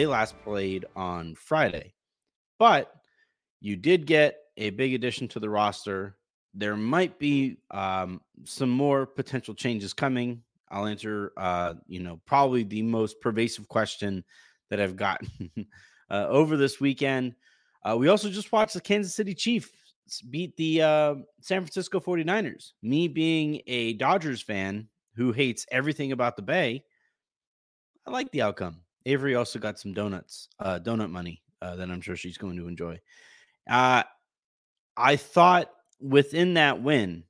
they last played on Friday, but you did get a big addition to the roster. There might be um, some more potential changes coming. I'll answer, uh, you know, probably the most pervasive question that I've gotten uh, over this weekend. Uh, we also just watched the Kansas City Chiefs beat the uh, San Francisco 49ers. Me being a Dodgers fan who hates everything about the Bay, I like the outcome. Avery also got some donuts, uh, donut money uh, that I'm sure she's going to enjoy. Uh, I thought within that win,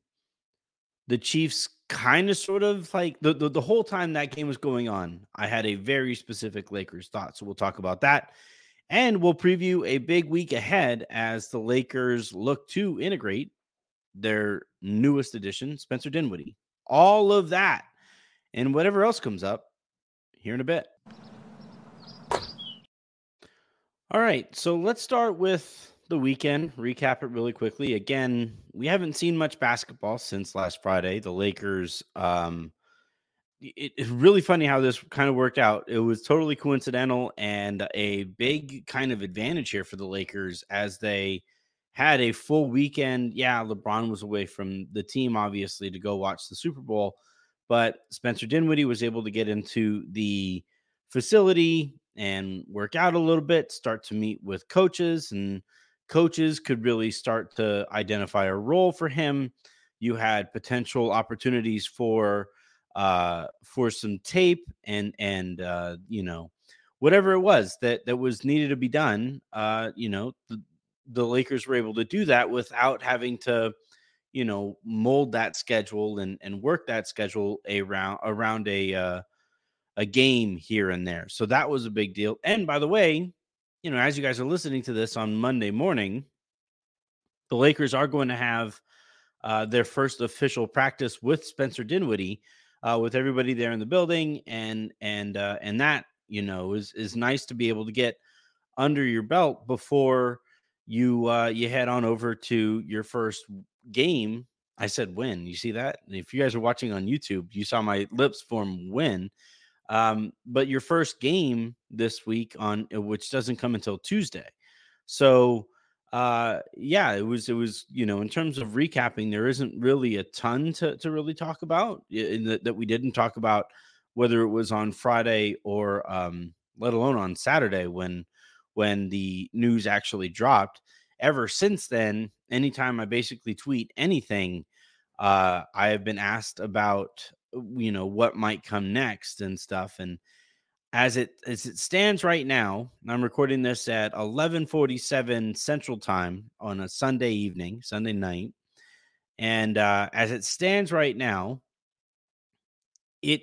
the Chiefs kind of sort of like the, the the whole time that game was going on, I had a very specific Lakers thought. So we'll talk about that. And we'll preview a big week ahead as the Lakers look to integrate their newest addition, Spencer Dinwiddie. All of that and whatever else comes up here in a bit. All right, so let's start with the weekend. Recap it really quickly. Again, we haven't seen much basketball since last Friday. The Lakers um it, it's really funny how this kind of worked out. It was totally coincidental and a big kind of advantage here for the Lakers as they had a full weekend. Yeah, LeBron was away from the team, obviously, to go watch the Super Bowl, but Spencer Dinwiddie was able to get into the facility and work out a little bit, start to meet with coaches, and coaches could really start to identify a role for him. You had potential opportunities for uh, for some tape and and uh, you know whatever it was that that was needed to be done. Uh, you know the, the Lakers were able to do that without having to you know mold that schedule and and work that schedule around around a uh, a game here and there. So that was a big deal. And by the way, you know, as you guys are listening to this on Monday morning, the Lakers are going to have uh, their first official practice with Spencer Dinwiddie, uh, with everybody there in the building, and and uh, and that you know is is nice to be able to get under your belt before you uh, you head on over to your first game. I said win. You see that? If you guys are watching on YouTube, you saw my lips form win. Um, but your first game this week on uh, which doesn't come until Tuesday. So uh yeah, it was it was, you know, in terms of recapping, there isn't really a ton to to really talk about that, that we didn't talk about whether it was on Friday or um let alone on Saturday when when the news actually dropped. Ever since then, anytime I basically tweet anything, uh, I have been asked about you know what might come next and stuff and as it as it stands right now i'm recording this at 11:47 central time on a sunday evening sunday night and uh as it stands right now it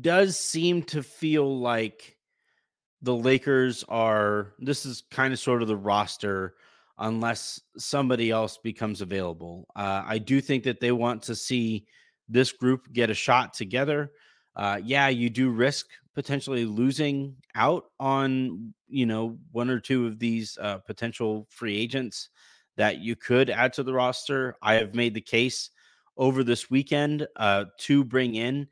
does seem to feel like the lakers are this is kind of sort of the roster unless somebody else becomes available uh, i do think that they want to see this group get a shot together. Uh, yeah, you do risk potentially losing out on you know one or two of these uh, potential free agents that you could add to the roster. I have made the case over this weekend uh, to bring in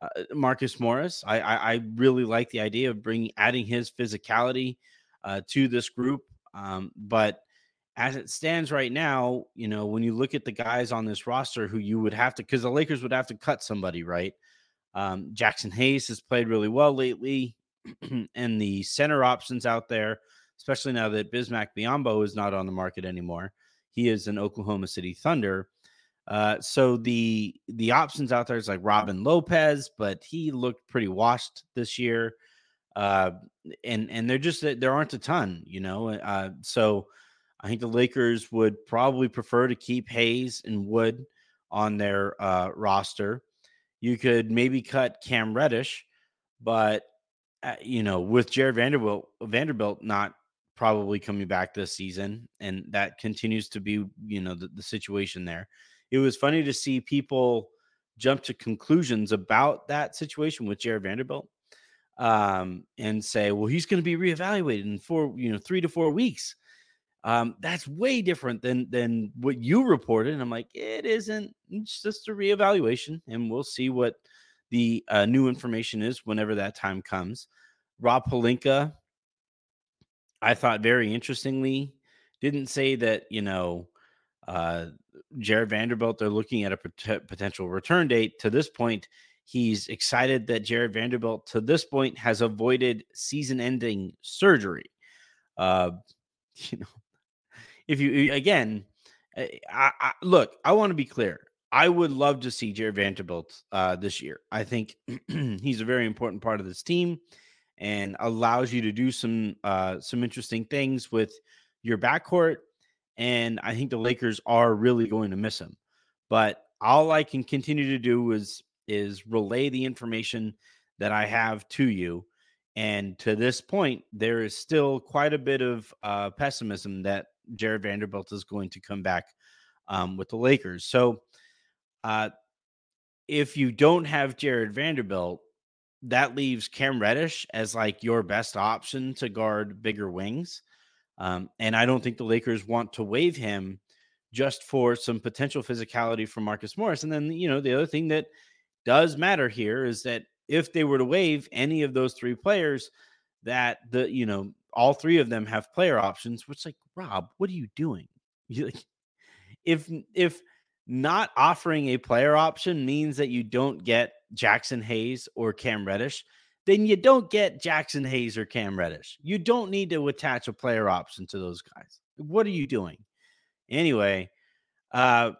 uh, Marcus Morris. I, I, I, really like the idea of bringing adding his physicality uh, to this group, um, but as it stands right now, you know, when you look at the guys on this roster who you would have to, because the Lakers would have to cut somebody, right? Um, Jaxson Hayes has played really well lately, and the center options out there, especially now that Bismack Biyombo is not on the market anymore. He is an Oklahoma City Thunder. Uh, so the the options out there is like Robin Lopez, but he looked pretty washed this year. Uh, and and they're just there aren't a ton, you know. Uh, so I think the Lakers would probably prefer to keep Hayes and Wood on their uh, roster. You could maybe cut Cam Reddish, but uh, you know, with Jarred Vanderbilt, Vanderbilt not probably coming back this season, and that continues to be, you know, the, the situation there. It was funny to see people jump to conclusions about that situation with Jarred Vanderbilt. um, and say, well, he's going to be reevaluated in four, you know, three to four weeks. Um, that's way different than than what you reported. And I'm like, it isn't. It's just a reevaluation, and we'll see what the uh, new information is whenever that time comes. Rob Pelinka, I thought very interestingly, didn't say that you know uh, Jarred Vanderbilt. They're looking at a pot- potential return date. To this point, he's excited that Jarred Vanderbilt, to this point, has avoided season-ending surgery. Uh, you know, if you again, I, I, look, I want to be clear. I would love to see Jarred Vanderbilt uh, this year. I think he's a very important part of this team and allows you to do some uh, some interesting things with your backcourt. And I think the Lakers are really going to miss him. But all I can continue to do is is relay the information that I have to you. And to this point, there is still quite a bit of uh, pessimism that Jarred Vanderbilt is going to come back um, with the Lakers. So, uh, if you don't have Jarred Vanderbilt, that leaves Cam Reddish as like your best option to guard bigger wings. Um, and I don't think the Lakers want to waive him just for some potential physicality from Marcus Morris. And then, you know, the other thing that does matter here is that if they were to waive any of those three players, that the, you know, all three of them have player options, which like Rob, what are you doing? You if if not offering a player option means that you don't get Jaxson Hayes or Cam Reddish, then you don't get Jaxson Hayes or Cam Reddish. You don't need to attach a player option to those guys. What are you doing? Anyway, uh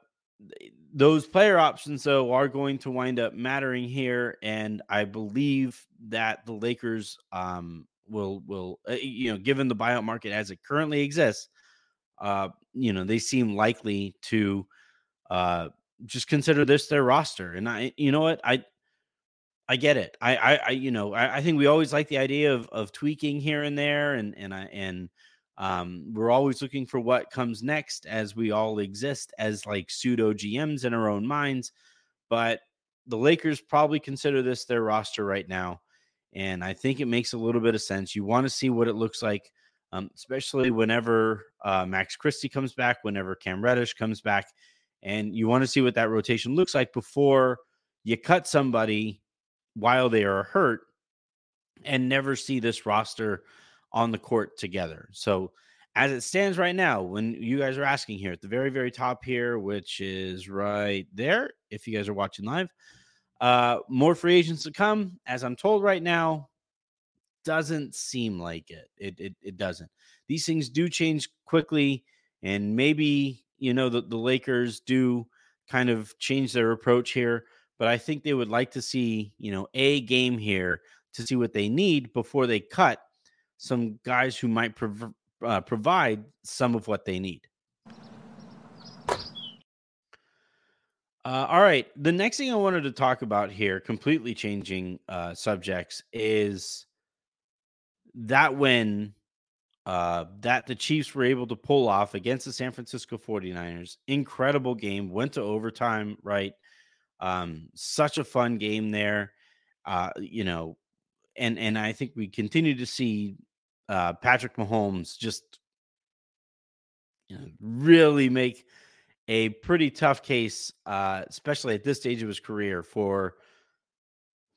those player options though are going to wind up mattering here and I believe that the Lakers um will will uh, you know given the buyout market as it currently exists uh you know they seem likely to uh just consider this their roster and i you know what? I i get it. I i, I you know I, I, think we always like the idea of of tweaking here and there and and i and um we're always looking for what comes next as we all exist as like pseudo gms in our own minds but the lakers probably consider this their roster right now and I think it makes a little bit of sense. You want to see what it looks like, um, especially whenever uh, Max Christie comes back, whenever Cam Reddish comes back, and you want to see what that rotation looks like before you cut somebody while they are hurt and never see this roster on the court together. So, as it stands right now, when you guys are asking here at the very, very top here, which is right there, if you guys are watching live, uh, more free agents to come, as I'm told right now. Doesn't seem like it. It it, it doesn't. These things do change quickly, and maybe you know the, the Lakers do kind of change their approach here. But I think they would like to see you know a game here to see what they need before they cut some guys who might prov- uh, provide some of what they need. Uh, all right. The next thing I wanted to talk about here, completely changing uh, subjects, is that win uh, that the Chiefs were able to pull off against the San Francisco 49ers. Incredible game. Went to overtime, right? Um, such a fun game there. Uh, you know, and and I think we continue to see uh, Patrick Mahomes just you know, really make a pretty tough case, uh, especially at this stage of his career, for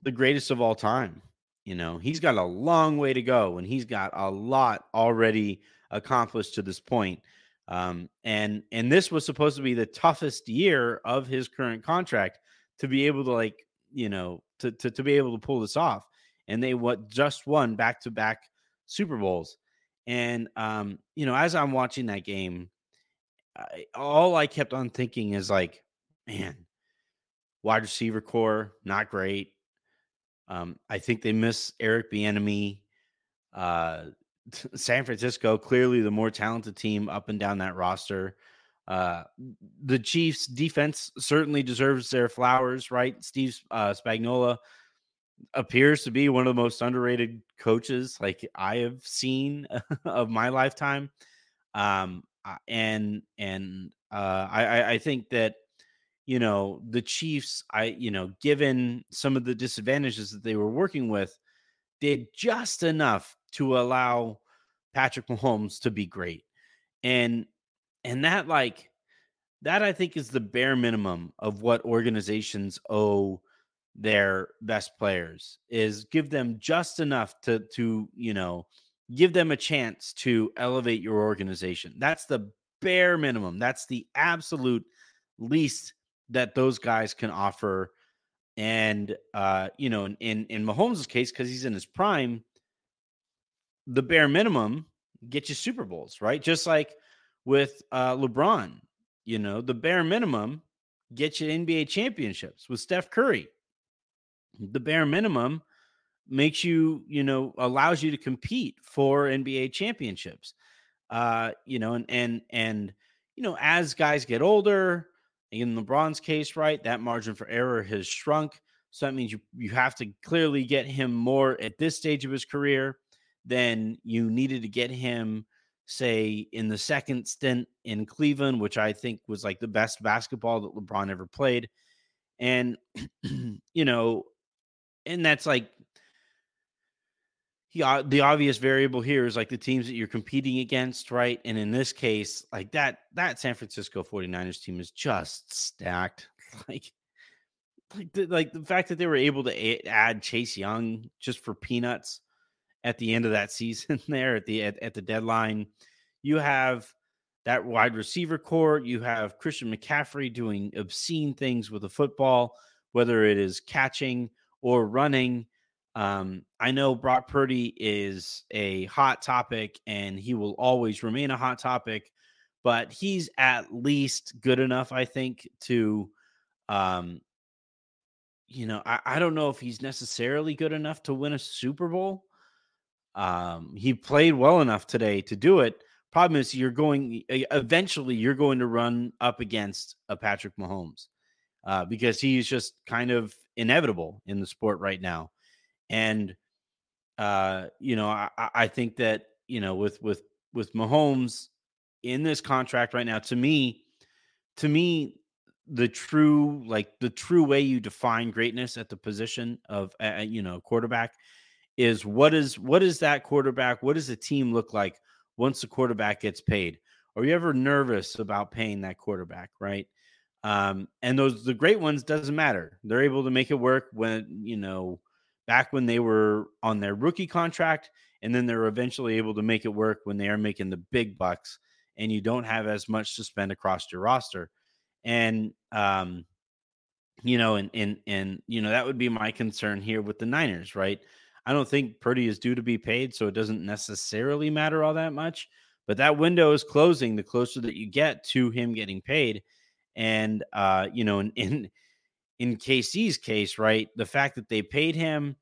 the greatest of all time. You know, he's got a long way to go, and he's got a lot already accomplished to this point. Um, and and this was supposed to be the toughest year of his current contract to be able to like you know to to, to be able to pull this off. And they what just won back to back Super Bowls. And um, you know, as I'm watching that game, I, all I kept on thinking is like, man, wide receiver corps not great. Um, I think they miss Eric Bieniemy. Uh, San Francisco clearly the more talented team up and down that roster. Uh, the Chiefs defense certainly deserves their flowers, right? Steve uh, Spagnuolo appears to be one of the most underrated coaches like I have seen of my lifetime. Um, and and uh, I I think that you know the Chiefs I you know given some of the disadvantages that they were working with did just enough to allow Patrick Mahomes to be great. And and that like that I think is the bare minimum of what organizations owe their best players is give them just enough to to, you know, give them a chance to elevate your organization. That's the bare minimum. That's the absolute least that those guys can offer. And uh, you know, in in Mahomes' case, because he's in his prime, the bare minimum get you Super Bowls, right? Just like with uh LeBron, you know, the bare minimum get you NBA championships with Steph Curry. The bare minimum makes you, you know, allows you to compete for NBA championships. Uh, you know, and and and you know, as guys get older, in LeBron's case, right, that margin for error has shrunk. So that means you you have to clearly get him more at this stage of his career than you needed to get him, say, in the second stint in Cleveland, which I think was like the best basketball that LeBron ever played. And you know, and that's like yeah, uh, the obvious variable here is like the teams that you're competing against, right? And in this case, like that that San Francisco 49ers team is just stacked. Like like the, like the fact that they were able to add Chase Young just for peanuts at the end of that season there at the at, at the deadline. You have that wide receiver corps, you have Christian McCaffrey doing obscene things with the football, whether it is catching or running um, I know Brock Purdy is a hot topic and he will always remain a hot topic, but he's at least good enough, I think, to, um, you know, I, I don't know if he's necessarily good enough to win a Super Bowl. Um, he played well enough today to do it. Problem is, you're going eventually, you're going to run up against a Patrick Mahomes uh, because he's just kind of inevitable in the sport right now. And uh, you know, I, I think that you know with with with Mahomes in this contract right now, to me, to me, the true like the true way you define greatness at the position of uh, you know quarterback is what is what is that quarterback? What does the team look like once the quarterback gets paid? Are you ever nervous about paying that quarterback? Right. Um, and those the great ones doesn't matter. They're able to make it work when you know back when they were on their rookie contract, and then they're eventually able to make it work when they are making the big bucks, and you don't have as much to spend across your roster. And um, you know, and and and you know that would be my concern here with the Niners, right? I don't think Purdy is due to be paid, so it doesn't necessarily matter all that much. But that window is closing the closer that you get to him getting paid. And uh, you know, in, in in KC's case, right, the fact that they paid him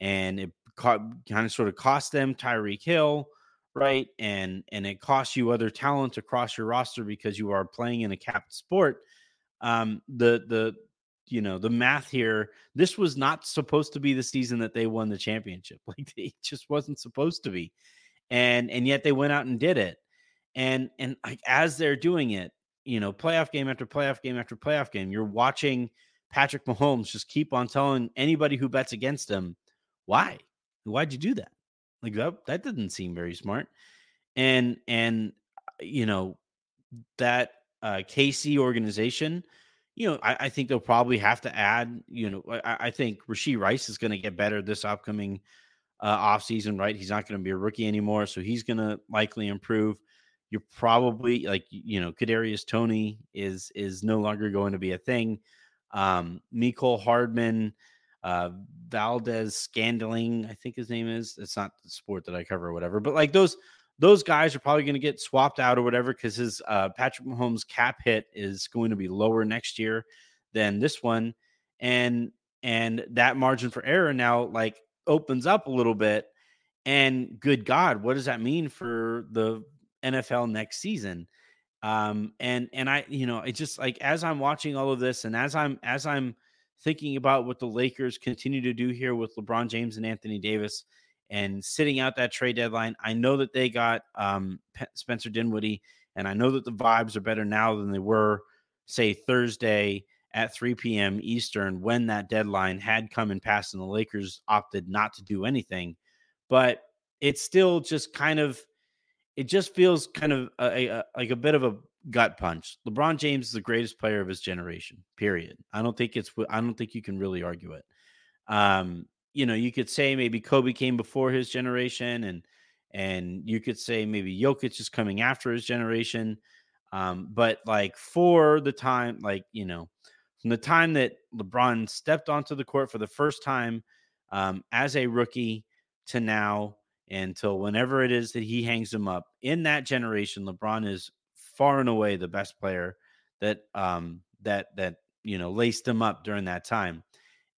and it kind of sort of cost them Tyreek Hill, right, and and it costs you other talent across your roster because you are playing in a capped sport. Um, the the you know the math here. This was not supposed to be the season that they won the championship. Like it just wasn't supposed to be, and and yet they went out and did it. And and like as they're doing it, you know, playoff game after playoff game after playoff game, you're watching Patrick Mahomes just keep on telling anybody who bets against him, why? Why'd you do that? Like that, that didn't seem very smart. And and uh, you know, that uh KC organization, you know, I, I think they'll probably have to add, you know, I, I think Rashee Rice is going to get better this upcoming uh offseason, right? He's not going to be a rookie anymore, so he's going to likely improve. You're probably like, you know, Kadarius Toney is is no longer going to be a thing um, Mecole Hardman, uh, Valdes-Scantling, I think his name is. It's not the sport that I cover or whatever, but like those those guys are probably going to get swapped out or whatever because his uh, Patrick Mahomes cap hit is going to be lower next year than this one, and and that margin for error now like opens up a little bit. And good God, what does that mean for the NFL next season? Um and and i you know it just like as i'm watching all of this and as i'm as i'm thinking about what the lakers continue to do here with lebron james and anthony davis and sitting out that trade deadline i know that they got um spencer dinwiddie and i know that the vibes are better now than they were say thursday at 3 p.m eastern when that deadline had come and passed and the lakers opted not to do anything. But it's still just kind of it just feels kind of a, a, like a bit of a gut punch. LeBron James is the greatest player of his generation. Period. I don't think it's I don't think you can really argue it. Um, you know, you could say maybe Kobe came before his generation, and and you could say maybe Jokic is coming after his generation. Um, but like for the time, like you know, from the time that LeBron stepped onto the court for the first time um, as a rookie to now until whenever it is that he hangs him up in that generation, LeBron is far and away the best player that um that that you know laced him up during that time.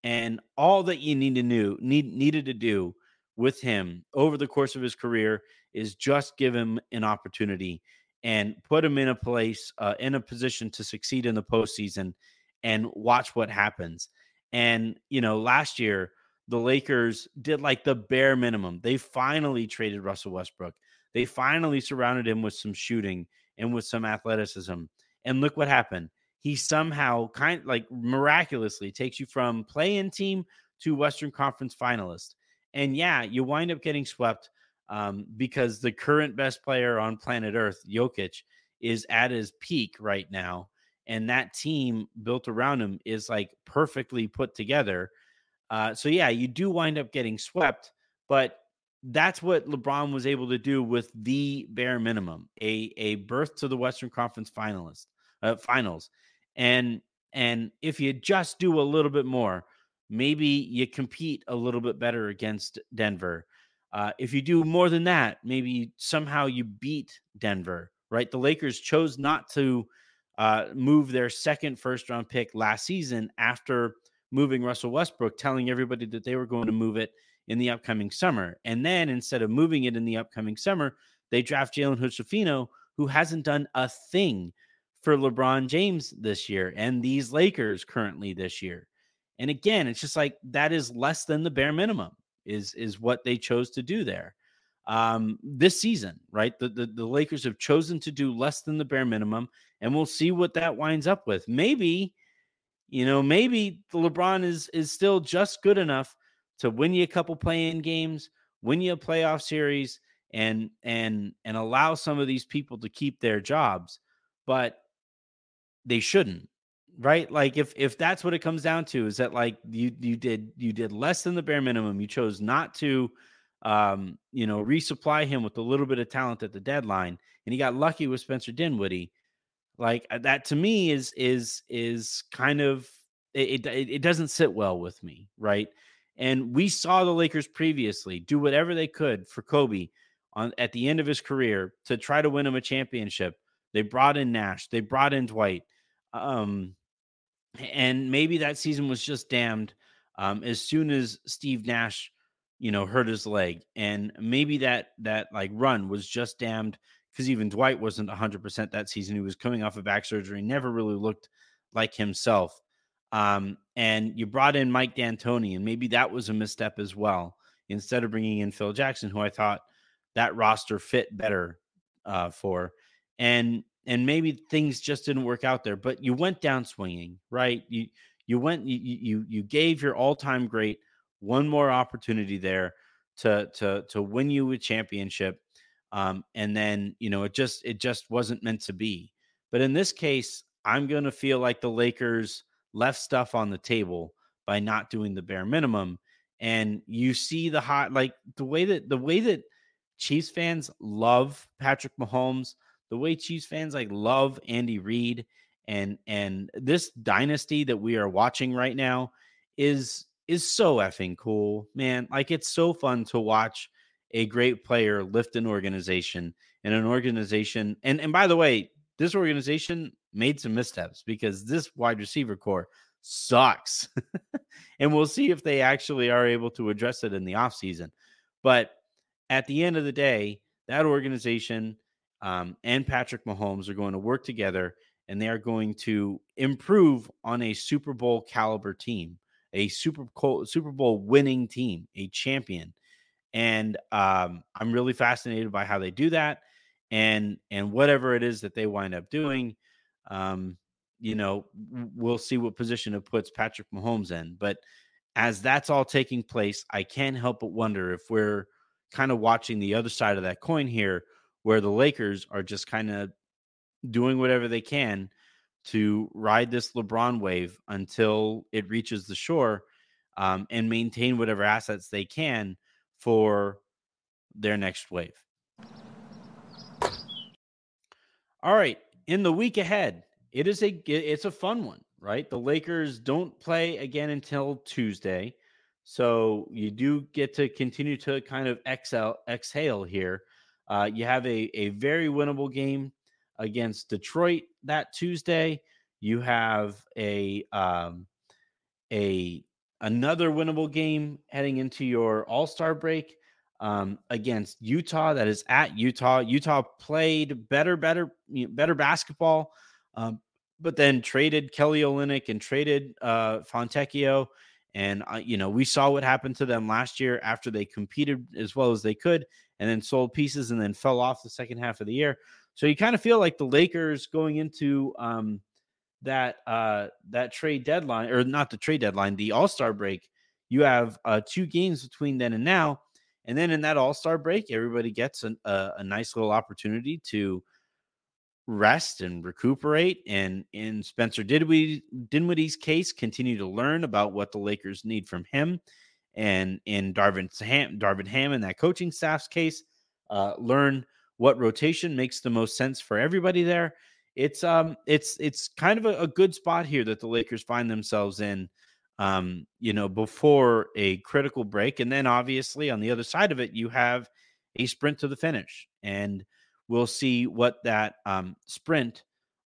And all that you need to do need needed to do with him over the course of his career is just give him an opportunity and put him in a place uh, in a position to succeed in the postseason and watch what happens. And you know, last year the Lakers did like the bare minimum. They finally traded Russell Westbrook. They finally surrounded him with some shooting and with some athleticism. And look what happened. He somehow kind like miraculously takes you from play-in team to Western Conference finalist. And yeah, you wind up getting swept um, because the current best player on planet Earth, Jokic, is at his peak right now. And that team built around him is like perfectly put together. Uh, so yeah, you do wind up getting swept, but that's what LeBron was able to do with the bare minimum, a a berth to the Western Conference finalist uh, finals. And and if you just do a little bit more, maybe you compete a little bit better against Denver. Uh, if you do more than that, maybe somehow you beat Denver, right? The Lakers chose not to uh, move their second first round pick last season after moving Russell Westbrook, telling everybody that they were going to move it in the upcoming summer. And then instead of moving it in the upcoming summer, they draft Jalen Hood who hasn't done a thing for LeBron James this year and these Lakers currently this year. And again, it's just like that is less than the bare minimum is is what they chose to do there. Um, this season, right? The, the the Lakers have chosen to do less than the bare minimum, and we'll see what that winds up with. Maybe, you know, maybe LeBron is is still just good enough to win you a couple play-in games, win you a playoff series, and and and allow some of these people to keep their jobs, but they shouldn't, right? Like if if that's what it comes down to, is that like you you did you did less than the bare minimum. You chose not to um, you know, resupply him with a little bit of talent at the deadline, and he got lucky with Spencer Dinwiddie. Like uh, that to me is is is kind of it, it, it doesn't sit well with me, right? And we saw the Lakers previously do whatever they could for Kobe on at the end of his career to try to win him a championship. They brought in Nash, they brought in Dwight. Um, and maybe that season was just damned um, as soon as Steve Nash, you know, hurt his leg. And maybe that that like run was just damned because even Dwight wasn't 100% that season. He was coming off of back surgery, never really looked like himself. Um, and you brought in Mike D'Antoni, and maybe that was a misstep as well. Instead of bringing in Phil Jackson, who I thought that roster fit better uh, for, and and maybe things just didn't work out there. But you went down swinging, right? You you went you you you gave your all time great one more opportunity there to to to win you a championship, um, and then you know it just it just wasn't meant to be. But in this case, I'm going to feel like the Lakers left stuff on the table by not doing the bare minimum. And you see the hot like the way that the way that Chiefs fans love Patrick Mahomes, the way Chiefs fans like love Andy Reid and and this dynasty that we are watching right now is is so effing cool, man. Like it's so fun to watch a great player lift an organization and an organization and and by the way, this organization made some missteps because this wide receiver corps sucks. and we'll see if they actually are able to address it in the offseason. But at the end of the day, that organization um, and Patrick Mahomes are going to work together and they are going to improve on a Super Bowl caliber team, a Super Super Bowl winning team, a champion. And um, I'm really fascinated by how they do that and and whatever it is that they wind up doing um you know we'll see what position it puts Patrick Mahomes in but as that's all taking place I can't help but wonder if we're kind of watching the other side of that coin here, where the Lakers are just kind of doing whatever they can to ride this LeBron wave until it reaches the shore um, and maintain whatever assets they can for their next wave. All right, in the week ahead, it is a it's a fun one, right? The Lakers don't play again until Tuesday. So you do get to continue to kind of exhale exhale here. Uh, you have a, a very winnable game against Detroit that Tuesday. You have a um, a another winnable game heading into your All Star break um, against Utah. That is at Utah. Utah played better, better, better basketball, um, but then traded Kelly Olynyk and traded uh, Fontecchio. And uh, you know we saw what happened to them last year after they competed as well as they could, and then sold pieces and then fell off the second half of the year. So you kind of feel like the Lakers going into um, that uh, that trade deadline, or not the trade deadline, the All Star break. You have uh, two games between then and now and then in that All Star break, everybody gets an, a, a nice little opportunity to rest and recuperate. And in Spencer Dinwiddie, Dinwiddie's case, continue to learn about what the Lakers need from him. And in Darvin Ham, Darvin Ham and that coaching staff's case, uh, learn what rotation makes the most sense for everybody there. It's um it's it's kind of a, a good spot here that the Lakers find themselves in um, you know, before a critical break. And then obviously on the other side of it, you have a sprint to the finish. And we'll see what that um, sprint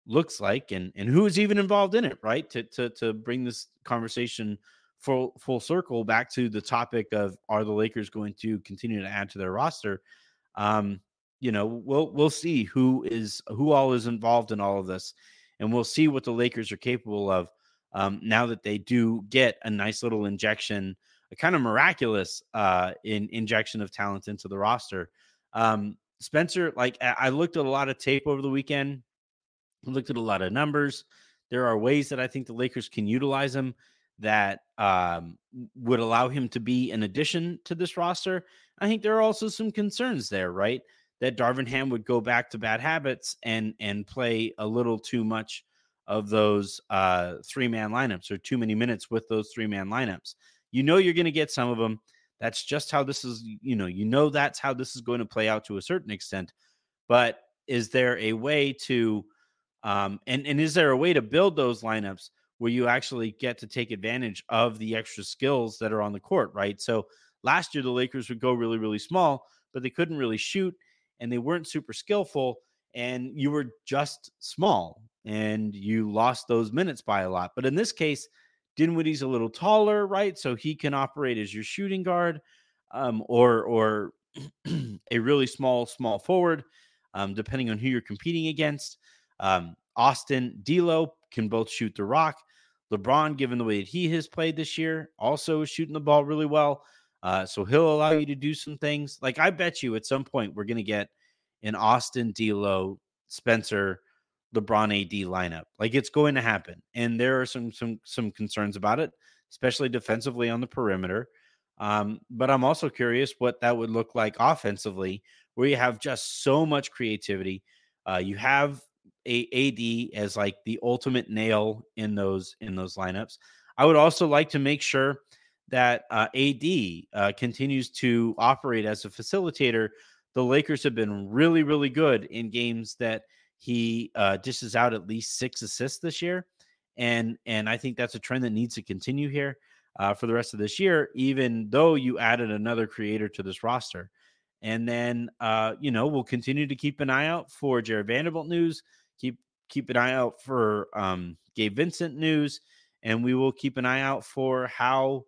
looks like and, and who is even involved in it, right? To, to, to bring this conversation full, full circle back to the topic of are the Lakers going to continue to add to their roster? Um, you know, we'll we'll see who is who all is involved in all of this, and we'll see what the Lakers are capable of um, now that they do get a nice little injection, a kind of miraculous uh, in injection of talent into the roster. Um, Spencer, like I looked at a lot of tape over the weekend, looked at a lot of numbers. There are ways that I think the Lakers can utilize him that um, would allow him to be an addition to this roster. I think there are also some concerns there, right? That Darvin Ham would go back to bad habits and and play a little too much of those uh, three man lineups or too many minutes with those three man lineups. You know, you're going to get some of them. That's just how this is, you know, you know, that's how this is going to play out to a certain extent. But is there a way to, um, and, and is there a way to build those lineups where you actually get to take advantage of the extra skills that are on the court, right? So last year, the Lakers would go really, really small, but they couldn't really shoot and they weren't super skillful and you were just small and you lost those minutes by a lot. But in this case, Dinwiddie's a little taller, right? So he can operate as your shooting guard, um, or or a really small small forward, um, depending on who you're competing against. Um, Austin D'Lo can both shoot the rock. LeBron, given the way that he has played this year, also is shooting the ball really well. Uh, so he'll allow you to do some things. Like I bet you at some point we're to get an Austin D'Lo, Spencer, LeBron AD lineup. Like it's going to happen, and there are some some some concerns about it, especially defensively on the perimeter. Um, but I'm also curious what that would look like offensively, where you have just so much creativity. Uh, you have a AD as like the ultimate nail in those in those lineups. I would also like to make sure that uh, AD uh, continues to operate as a facilitator. The Lakers have been really, really good in games that he uh, dishes out at least six assists this year, and and I think that's a trend that needs to continue here uh, for the rest of this year. Even though you added another creator to this roster, and then uh, you know we'll continue to keep an eye out for Jarred Vanderbilt news. Keep keep an eye out for um, Gabe Vincent news, and we will keep an eye out for how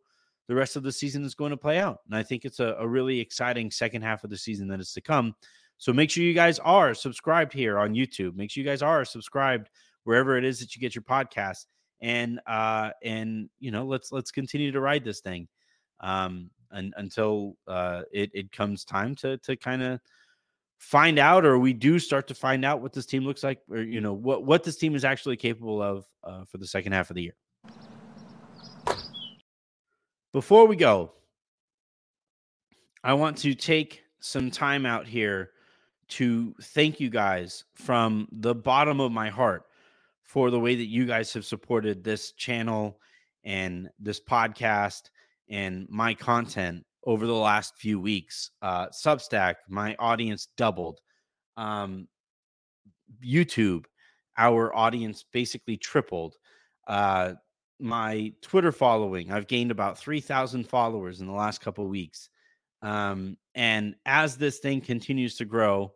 the rest of the season is going to play out. And I think it's a, a really exciting second half of the season that is to come. So make sure you guys are subscribed here on YouTube. Make sure you guys are subscribed wherever it is that you get your podcast. And uh and you know, let's let's continue to ride this thing um and, until uh it, it comes time to to kind of find out or we do start to find out what this team looks like or you know what what this team is actually capable of uh, for the second half of the year. Before we go, I want to take some time out here to thank you guys from the bottom of my heart for the way that you guys have supported this channel and this podcast and my content over the last few weeks. Uh, Substack, my audience doubled. Um, YouTube, our audience basically tripled. Uh, my Twitter following, I've gained about 3,000 followers in the last couple weeks. Um, and as this thing continues to grow,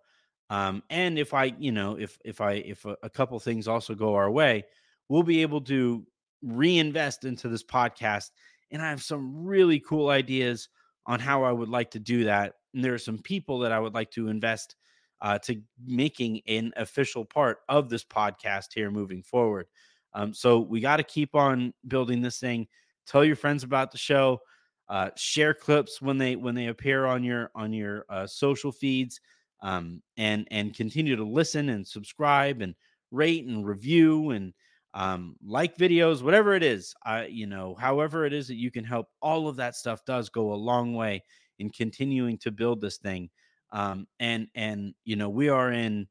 um, and if I, you know, if if I if a, a couple things also go our way, we'll be able to reinvest into this podcast. And I have some really cool ideas on how I would like to do that. And there are some people that I would like to invest uh, to making an official part of this podcast here moving forward. Um, so we got to keep on building this thing. Tell your friends about the show. Uh, share clips when they when they appear on your on your uh, social feeds, um, and and continue to listen and subscribe and rate and review and um, like videos, whatever it is. I you know, however it is that you can help. All of that stuff does go a long way in continuing to build this thing. Um, and and you know, we are in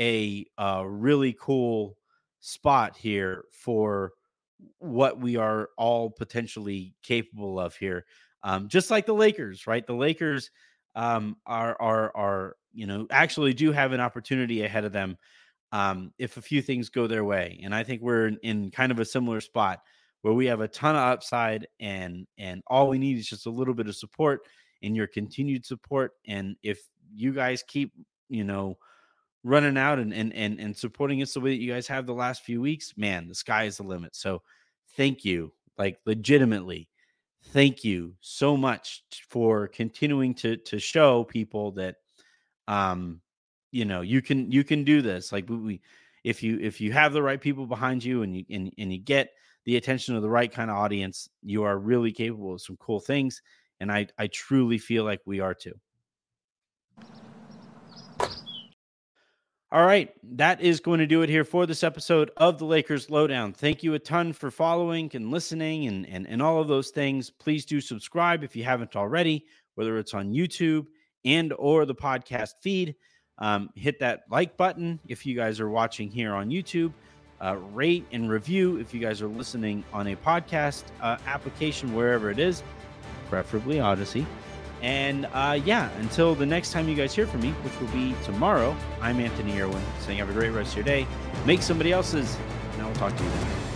a uh, really cool spot here for what we are all potentially capable of here. Um, just like the Lakers, right? The Lakers um, are are are you know actually do have an opportunity ahead of them um, if a few things go their way, and I think we're in, in kind of a similar spot where we have a ton of upside, and and all we need is just a little bit of support and your continued support. And if you guys keep you know running out and and and, and supporting us the way that you guys have the last few weeks, man, the sky is the limit. So thank you, like legitimately, thank you so much for continuing to to show people that um you know you can you can do this like we, if you if you have the right people behind you and you and, and you get the attention of the right kind of audience you are really capable of some cool things and i i truly feel like we are too All right, that is going to do it here for this episode of the Lakers Lowdown. Thank you a ton for following and listening and, and, and all of those things. Please do subscribe if you haven't already, whether it's on YouTube and or the podcast feed. Um, hit that like button if you guys are watching here on YouTube. Uh, rate and review if you guys are listening on a podcast uh, application, wherever it is, preferably Audacy. And uh, yeah, until the next time you guys hear from me, which will be tomorrow, I'm Anthony Irwin saying have a great rest of your day. Make somebody else's, and I will talk to you then.